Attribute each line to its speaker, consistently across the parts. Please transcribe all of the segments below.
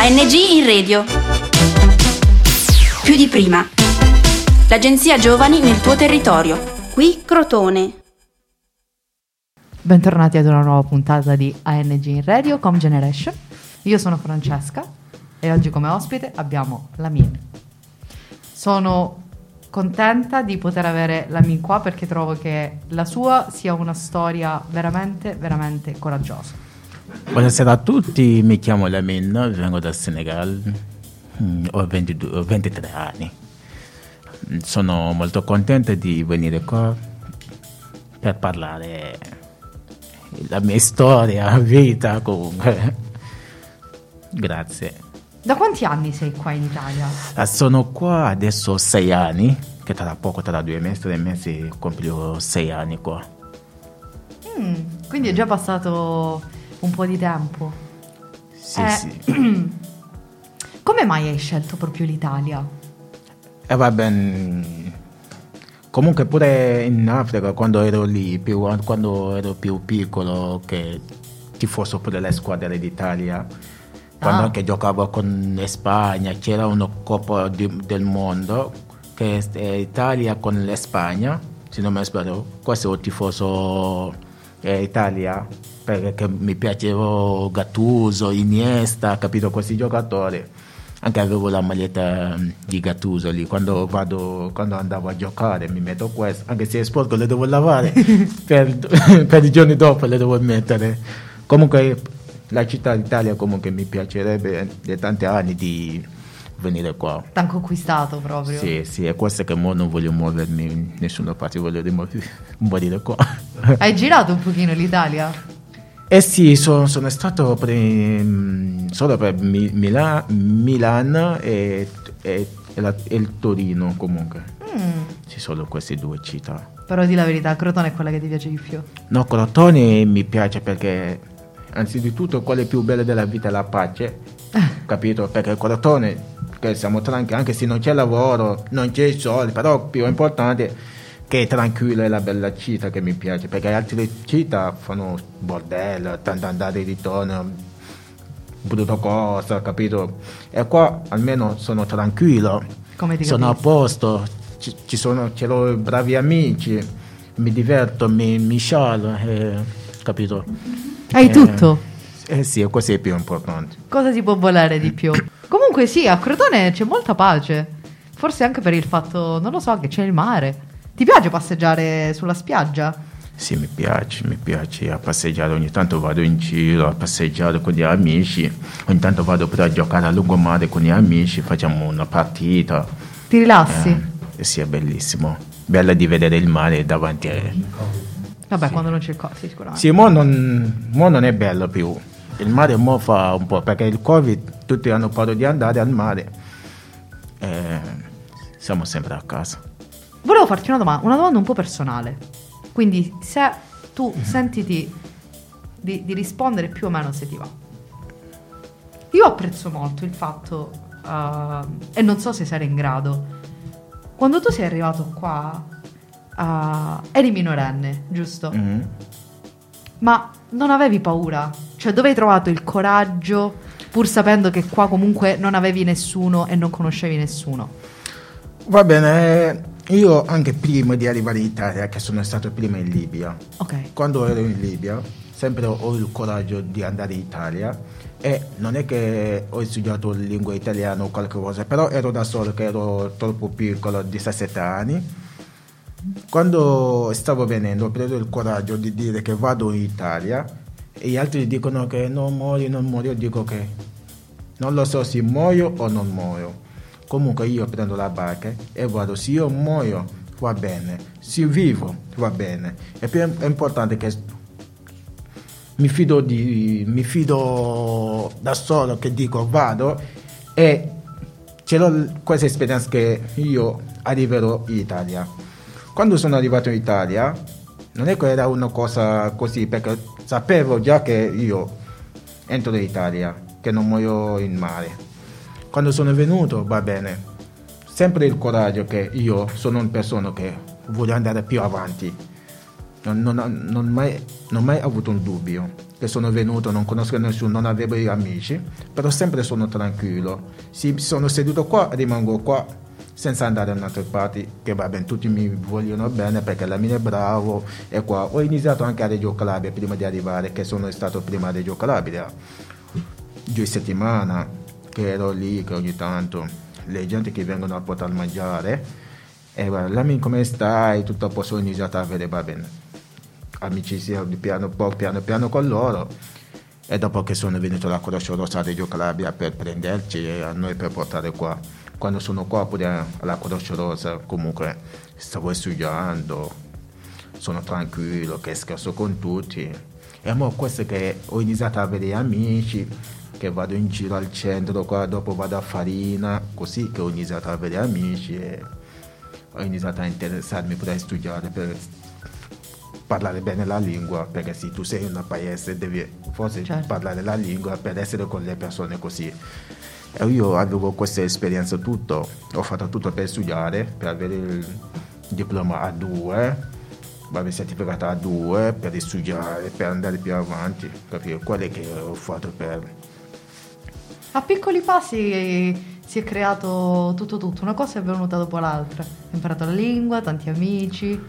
Speaker 1: ANG in radio. Più di prima. L'agenzia Giovani nel tuo territorio. Qui Crotone.
Speaker 2: Bentornati ad una nuova puntata di ANG in Radio Com Generation. Io sono Francesca e oggi come ospite abbiamo la Min. Sono contenta di poter avere la Min qua perché trovo che la sua sia una storia veramente, veramente coraggiosa.
Speaker 3: Buonasera a tutti, mi chiamo Lamin, vengo dal Senegal, mm, ho 22 ho 23 anni. Sono molto contenta di venire qua per parlare la mia storia, vita comunque. Grazie.
Speaker 2: Da quanti anni sei qua in Italia?
Speaker 3: Ah, Sono qua adesso sei anni, che tra poco, tra due mesi, tre mesi, compio sei anni qua.
Speaker 2: Mm, quindi è già passato un po' di tempo.
Speaker 3: Sì,
Speaker 2: Eh,
Speaker 3: sì.
Speaker 2: Come mai hai scelto proprio l'Italia?
Speaker 3: E va bene. Comunque pure in Africa quando ero lì, più, quando ero più piccolo, che tifoso pure le squadre d'Italia, quando
Speaker 2: Ah.
Speaker 3: anche giocavo con Spagna, c'era una Coppa di- del Mondo che è Italia con la Spagna, se non mi sbaglio, questo è un tifoso eh, Italia perché mi piaceva Gattuso, Iniesta, capito questi giocatori. Anche avevo la maglietta mm, di Gattuso lì, quando, vado, quando andavo a giocare mi metto questo, anche se è sporco le devo lavare, per, per i giorni dopo le devo mettere. Comunque la città d'Italia comunque mi piacerebbe da tanti anni di venire qua.
Speaker 2: T'han conquistato proprio.
Speaker 3: Sì, sì, è questo che mo non voglio muovermi in nessuna parte, voglio morire qua.
Speaker 2: Hai girato un pochino l'Italia?
Speaker 3: Eh sì, so- sono stato per, mm, solo per Mi- Mila- Milan e, e- e la- e il Torino comunque.
Speaker 2: Mm,
Speaker 3: Ci sono queste due città.
Speaker 2: però di la verità, Crotone è quella che ti piace di più.
Speaker 3: No, Crotone mi piace perché anzitutto quello più bello della vita è la pace, capito? Perché Crotone, che siamo tranquilli, anche se non c'è lavoro, non c'è soldi, però più importante che è tranquillo è la bella città che mi piace, perché altre città fanno bordello, tanto andare e ritorno, brutto cosa, capito? E qua almeno sono tranquillo, sono a posto, ci, ci sono, ce l'ho bravi amici, mi diverto, mi, mi scialo, eh, capito?
Speaker 2: Hai
Speaker 3: Eh,
Speaker 2: tutto.
Speaker 3: Eh sì, questo è più importante.
Speaker 2: Cosa si può volere di più? Comunque sì, a Crotone c'è molta pace. Forse anche per il fatto, non lo so, che c'è il mare. Ti piace passeggiare sulla spiaggia?
Speaker 3: Sì, mi piace, mi piace a passeggiare, ogni tanto vado in giro a passeggiare con gli amici, ogni tanto vado pure a giocare a lungomare con gli amici, facciamo una partita.
Speaker 2: Ti rilassi?
Speaker 3: Eh, sì, è bellissimo. Bello di vedere il mare davanti a...
Speaker 2: Vabbè, quando non c'è il sì, sicuramente.
Speaker 3: Sì, mo non, mo non è bello più. Il mare mo fa un po', perché il Covid tutti hanno paura di andare al mare. Eh, siamo sempre a casa.
Speaker 2: Volevo farti una domanda, una domanda un po' personale. Quindi, se tu sentiti di, di rispondere più o meno se ti va. Io apprezzo molto il fatto, eh, e non so se sarai in grado, quando tu sei arrivato qua, eh, eri minorenne, giusto?
Speaker 3: Mhm.
Speaker 2: Ma non avevi paura? Cioè, dove hai trovato il coraggio, pur sapendo che qua comunque non avevi nessuno e non conoscevi nessuno?
Speaker 3: Va bene, io anche prima di arrivare in Italia, che sono stato prima in Libia,
Speaker 2: Ok.
Speaker 3: quando ero in Libia, sempre ho il coraggio di andare in Italia e non è che ho studiato lingua italiana o qualche cosa, però ero da solo, che ero troppo piccolo, 17 anni. Quando stavo venendo ho preso il coraggio di dire che vado in Italia e gli altri dicono che non muoio, non muoio, io dico che non lo so se muoio o non muoio. Comunque io prendo la barca e vado, se io muoio va bene, se vivo va bene. E più è importante che mi fido, di, mi fido da solo che dico vado e l'ho questa esperienza che io arriverò in Italia. Quando sono arrivato in Italia non è che era una cosa così perché sapevo già che io entro in Italia, che non muoio in mare. Quando sono venuto va bene, sempre il coraggio che io sono una persona che vuole andare più avanti. Non, non, non mai, non mai avuto un dubbio. che sono venuto, non conosco nessuno, non avevo amici, però sempre sono tranquillo. Se sono seduto qua, rimango qua senza andare da un'altra parte, che va bene, tutti mi vogliono bene perché la mia è bravo e qua. Ho iniziato anche a Reggio Calabria prima di arrivare, che sono stato prima a Reggio Calabria, due settimane che ero lì, che ogni tanto le gente che vengono a portare a mangiare, e la mia come stai, tutto a posto, ho iniziato a vedere, va bene amicizia piano, piano piano con loro e dopo che sono venuto alla Croce Rossa di Calabria per prenderci e a noi per portare qua quando sono qua pure alla Croce Rossa comunque stavo studiando sono tranquillo che scherzo con tutti e ora questo che ho iniziato a avere amici che vado in giro al centro qua dopo vado a Farina così che ho iniziato a avere amici e ho iniziato a interessarmi pure a studiare per parlare bene la lingua, perché se tu sei in un paese devi forse certo. parlare la lingua per essere con le persone così. Io avevo questa esperienza tutto, ho fatto tutto per studiare, per avere il diploma A2, il certificato A2 per studiare, per andare più avanti, capire quello che ho fatto per...
Speaker 2: A piccoli passi si è creato tutto tutto, una cosa è venuta dopo l'altra, hai imparato la lingua, tanti amici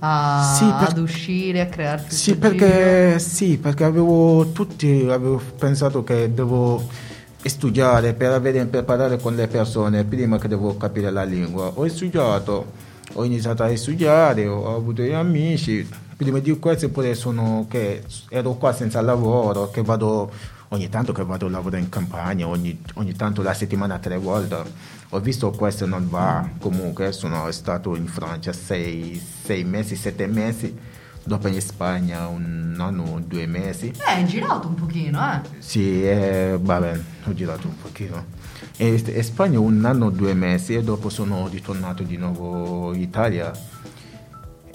Speaker 2: a, sì, per... ad uscire, a crearsi
Speaker 3: sì perché, sì, perché avevo tutti, avevo pensato che devo studiare per, avere, per parlare con le persone prima che devo capire la lingua. Ho studiato, ho iniziato a studiare, ho avuto gli amici, prima di questo pure sono che ero qua senza lavoro, che vado ogni tanto che vado a lavorare in campagna, ogni, ogni tanto la settimana tre volte. Ho visto questo non va, comunque sono stato in Francia sei, sei mesi, sette mesi, dopo in Spagna un anno, due mesi.
Speaker 2: Eh, hai girato un pochino, eh?
Speaker 3: Sì, eh, vabbè, ho girato un pochino. In Spagna un anno, due mesi e dopo sono ritornato di nuovo in Italia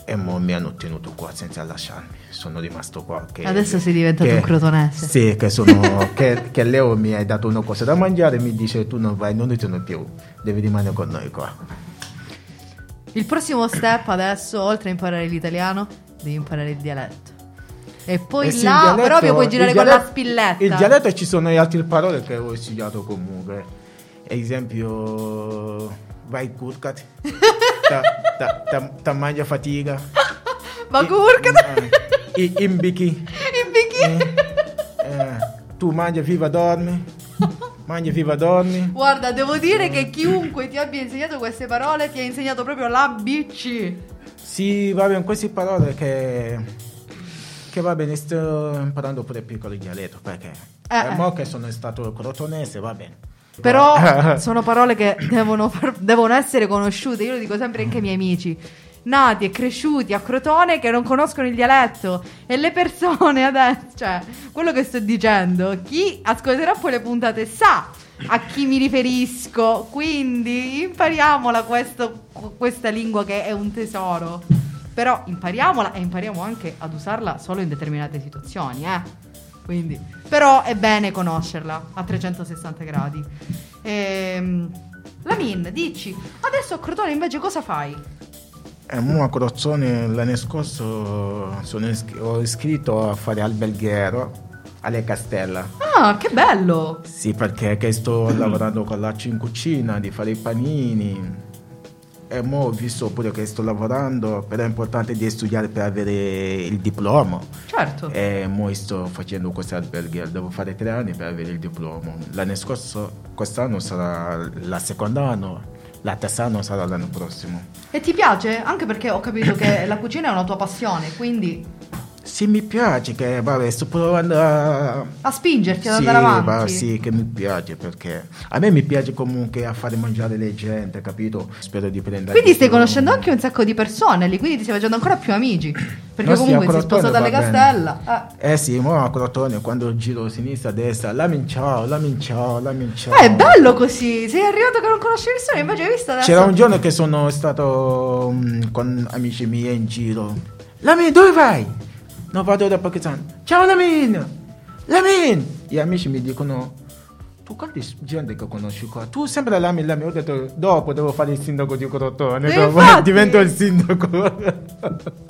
Speaker 3: e mi hanno tenuto qua senza lasciarmi. Sono rimasto qua.
Speaker 2: Che, Adesso sei diventato
Speaker 3: che,
Speaker 2: un crotonese.
Speaker 3: Sì, che, sono, che, che, Leo mi ha dato una cosa da mangiare e mi dice tu non vai, non ritorno più, devi rimanere con noi qua.
Speaker 2: Il prossimo step adesso, oltre a imparare l'italiano, devi imparare il dialetto. E poi eh sì, là, dialetto, però mi puoi girare con la spilletta.
Speaker 3: Il dialetto ci sono altre parole che ho studiato comunque. Esempio, vai curcati. ta, mangia fatica.
Speaker 2: Ma curca!
Speaker 3: I, imbichi.
Speaker 2: Imbichi.
Speaker 3: Eh, eh, tu mangia viva dormi. Mangia viva dormi.
Speaker 2: Guarda, devo dire che chiunque ti abbia insegnato queste parole ti ha insegnato proprio l'ABC.
Speaker 3: Sì, va bene, queste parole che che va bene, sto imparando pure piccolo dialetto perché eh, eh. mo che sono stato crotonese, va bene.
Speaker 2: Però sono parole che devono, devono, essere conosciute. Io lo dico sempre anche ai miei amici. Nati e cresciuti a Crotone che non conoscono il dialetto e le persone adesso, cioè, quello che sto dicendo, chi ascolterà poi le puntate sa a chi mi riferisco. Quindi impariamola questo, questa lingua che è un tesoro. Però impariamola e impariamo anche ad usarla solo in determinate situazioni, eh. Quindi, però è bene conoscerla a 360 gradi. Ehm, Lamin, dici, adesso a Crotone invece cosa fai?
Speaker 3: Eh, a Crotone l'anno scorso iscr- ho iscritto a fare alberghiero alle Castella.
Speaker 2: Ah, che bello!
Speaker 3: Sì, perché sto lavorando con la in cucina, di fare i panini e mo ho visto pure che sto lavorando, però è importante di studiare per avere il diploma.
Speaker 2: Certo.
Speaker 3: E mo sto facendo questo alberghier, devo fare tre anni per avere il diploma. L'anno scorso, quest'anno sarà la seconda anno, la terza anno sarà l'anno prossimo.
Speaker 2: E ti piace? Anche perché ho capito che la cucina è una tua passione, quindi
Speaker 3: sì, mi piace che vabbè, sto provando a...
Speaker 2: a spingerti ad
Speaker 3: sì,
Speaker 2: andare avanti.
Speaker 3: Va, sì, che mi piace perché a me mi piace comunque a fare mangiare le gente, capito? Spero di prendere...
Speaker 2: Quindi stai conoscendo anche un sacco di persone lì, quindi ti stai facendo ancora più amici. Perché no, comunque sì, sei sposato alle Castella.
Speaker 3: Eh. eh sì, ma a Crotone quando giro a sinistra, a destra, la minciao, la minciao, la minciao.
Speaker 2: Eh, è bello così, sei arrivato che non conosci persone, invece hai visto adesso...
Speaker 3: C'era un giorno che sono stato um, con amici miei in giro. Lami, dove vai? No, vado da Pakistan. Ciao Lamin! Lamin! Gli amici mi dicono, tu quanti gente che conosci qua? Tu sembra Lamin, Lamin. Ho detto, dopo devo fare il sindaco di Crotone, dopo divento il sindaco.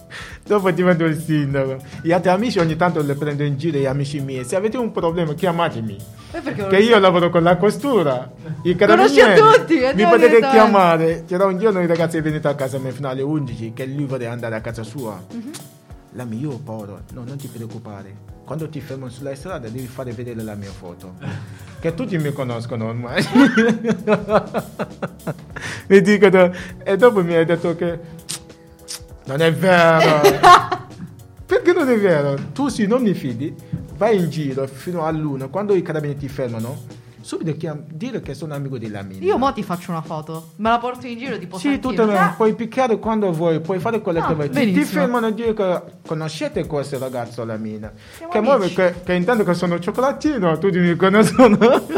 Speaker 3: Dopo divento il sindaco. Gli altri amici ogni tanto le prendo in giro, gli amici miei. Se avete un problema chiamatemi.
Speaker 2: E perché
Speaker 3: Che io lavoro con la costura. I
Speaker 2: a
Speaker 3: carabinieri.
Speaker 2: tutti,
Speaker 3: Mi potete chiamare. C'era un giorno il ragazzo è venuto a casa mia fino alle 11 che lui voleva andare a casa sua.
Speaker 2: Mhm.
Speaker 3: La mia, io povero, no, non ti preoccupare. Quando ti fermo sulla strada devi fare vedere la mia foto. Che tutti mi conoscono ormai. mi dicono, e dopo mi hai detto che non è vero. Perché non è vero? Tu se non mi fidi, vai in giro fino all'una, quando i carabinieri ti fermano, subito chiam- dire che sono amico della mia.
Speaker 2: Io mo ti faccio una foto. Me la porto in giro tipo
Speaker 3: Sì,
Speaker 2: Santino.
Speaker 3: tutto bene,
Speaker 2: Ah,
Speaker 3: puoi picchiare quando vuoi, puoi fare quello
Speaker 2: Ah,
Speaker 3: che vuoi. Ti, ti
Speaker 2: benissimo.
Speaker 3: fermano e dire che conoscete questo ragazzo alla mina.
Speaker 2: Siamo
Speaker 3: Che,
Speaker 2: amici.
Speaker 3: che, che intendo che sono cioccolatino, tutti mi conoscono.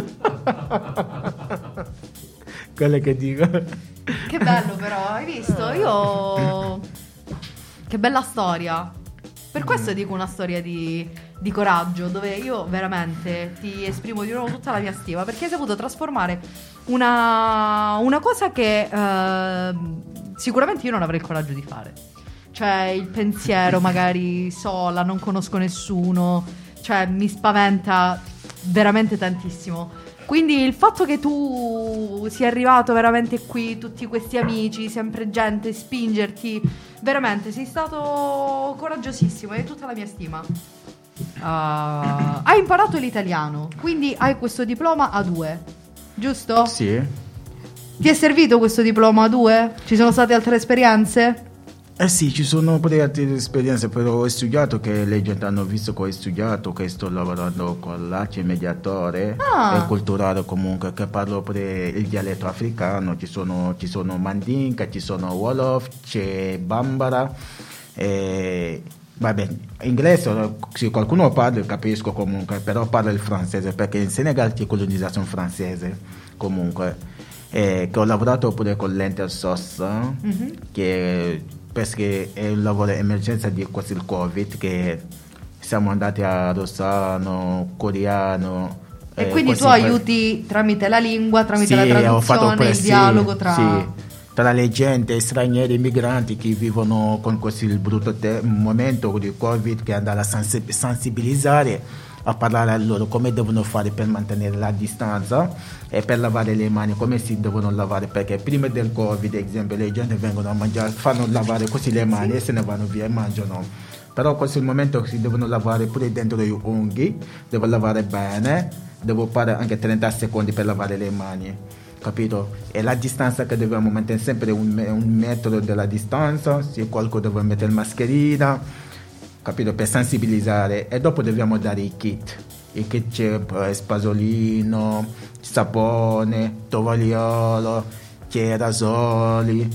Speaker 3: Quello che dico.
Speaker 2: Che bello però, hai visto? Io... Che bella storia. Per questo dico una storia di, di coraggio, dove io veramente ti esprimo di nuovo tutta la mia stima, perché hai saputo trasformare una, una cosa che eh, sicuramente io non avrei il coraggio di fare. Cioè il pensiero magari sola, non conosco nessuno, cioè mi spaventa veramente tantissimo. Quindi il fatto che tu sia arrivato veramente qui, tutti questi amici, sempre gente, spingerti, veramente sei stato coraggiosissimo, hai tutta la mia stima. Ah, hai imparato l'italiano, quindi hai questo diploma A2, giusto?
Speaker 3: Sì.
Speaker 2: Ti è servito questo diploma A2? Ci sono state altre esperienze?
Speaker 3: Eh sì, ci sono pure altre esperienze, però ho studiato che le gente hanno visto che ho studiato, che sto lavorando con l'ACE mediatore
Speaker 2: Ah.
Speaker 3: e culturale comunque, che parlo pure il dialetto africano, ci sono, ci sono Mandinka, ci sono Wolof, c'è Bambara, e, vabbè, inglese se qualcuno parla capisco comunque, però parlo il francese perché in Senegal c'è colonizzazione francese comunque, e che ho lavorato pure con l'Entersos,
Speaker 2: Mhm.
Speaker 3: che perché è un lavoro emergenza di questo il Covid che siamo andati a Rossano, Coreano.
Speaker 2: E
Speaker 3: eh,
Speaker 2: quindi tu aiuti tramite la lingua, tramite
Speaker 3: Sì,
Speaker 2: la
Speaker 3: ho fatto
Speaker 2: traduzione,
Speaker 3: pure-
Speaker 2: il dialogo tra...
Speaker 3: sì, tra le gente, stranieri, migranti che vivono con questo brutto te- momento di Covid che andare a sensi- sensibilizzare a parlare a loro come devono fare per mantenere la distanza e per lavare le mani, come si devono lavare, perché prima del Covid, ad esempio, le gente vengono a mangiare, fanno lavare così le mani e se ne vanno via e mangiano. Però questo è il momento che si devono lavare pure dentro gli unghie, devo lavare bene, devo fare anche 30 secondi per lavare le mani, capito? E la distanza che dobbiamo mantenere sempre un, un metro della distanza, se qualcuno deve mettere mascherina, capito? Per sensibilizzare e dopo dobbiamo dare i kit. I kit c'è eh, spasolino, sapone, tovagliolo, c'è rasoli,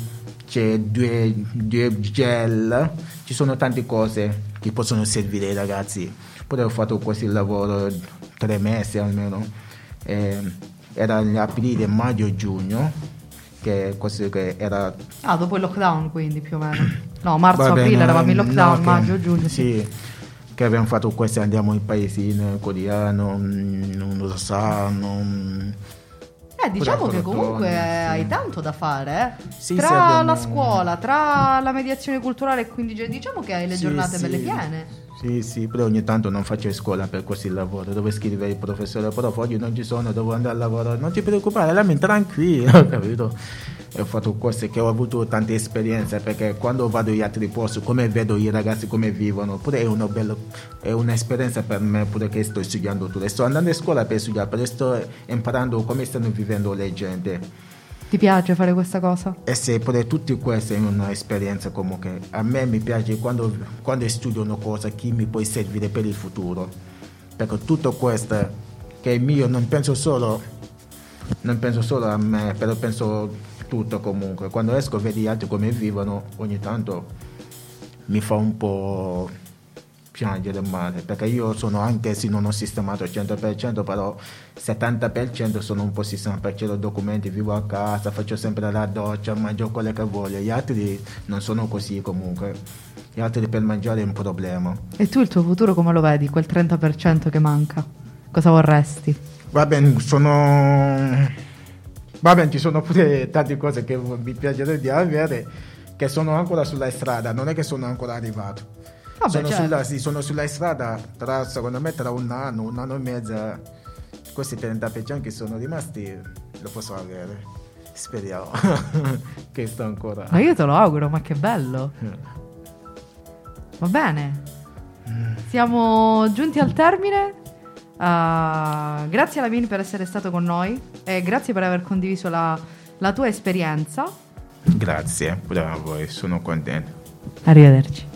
Speaker 3: c'è due, due gel, ci sono tante cose che possono servire ai ragazzi. Poi ho fatto questo lavoro tre mesi almeno, Eh, era in aprile, maggio, giugno, che questo che era
Speaker 2: Ah, dopo il lockdown quindi più o meno. No, marzo,
Speaker 3: Va bene,
Speaker 2: aprile eravamo in
Speaker 3: no,
Speaker 2: lockdown,
Speaker 3: che-
Speaker 2: maggio, giugno. Sì.
Speaker 3: Sì, che abbiamo fatto questo, andiamo in paesino coreano, mm, un rosano. mm.
Speaker 2: Eh, diciamo che comunque
Speaker 3: sì.
Speaker 2: hai tanto da fare, eh.
Speaker 3: Sì,
Speaker 2: tra
Speaker 3: abbiamo-
Speaker 2: la scuola, tra la mediazione culturale e quindi diciamo che hai le giornate belle piene.
Speaker 3: Sì, sì, però ogni tanto non faccio scuola per questo lavoro, devo scrivere il professore, però oggi non ci sono, devo andare a lavorare, non ti preoccupare, lammi tranquillo, capito? E ho fatto questo che ho avuto tante esperienze perché quando vado in altri posti, come vedo i ragazzi come vivono, pure è, bella, è un'esperienza per me pure che sto studiando tutto. Sto andando a scuola per studiare, però sto imparando come stanno vivendo le gente.
Speaker 2: Ti piace fare questa cosa?
Speaker 3: E se pure tutti questi è un'esperienza comunque. A me mi piace quando, quando studio una cosa che mi può servire per il futuro. Perché tutto questo che è mio non penso solo, non penso solo a me, però penso tutto comunque. Quando esco vedi altri come vivono, ogni tanto mi fa un po' piangere male perché io sono anche se non ho sistemato al 100% però 70% sono un po' sistemato perché ho documenti vivo a casa faccio sempre la doccia mangio quello che voglio gli altri non sono così comunque gli altri per mangiare è un problema
Speaker 2: E tu il tuo futuro come lo vedi? Quel 30% che manca? Cosa vorresti?
Speaker 3: va bene sono va bene ci sono pure tante cose che mi piacerebbe di avere che sono ancora sulla strada, non è che sono ancora arrivato.
Speaker 2: Vabbè,
Speaker 3: sono,
Speaker 2: certo.
Speaker 3: sulla, sì, sono sulla strada, tra, secondo me tra un anno, un anno e mezzo, questi 30% che sono rimasti lo posso avere. Speriamo che sto ancora.
Speaker 2: Ma io te lo auguro, ma che bello. Va bene. Siamo giunti al termine. Uh, grazie Lamin per essere stato con noi e grazie per aver condiviso la, la tua esperienza.
Speaker 3: Grazie, pure a voi, sono contento.
Speaker 2: Arrivederci.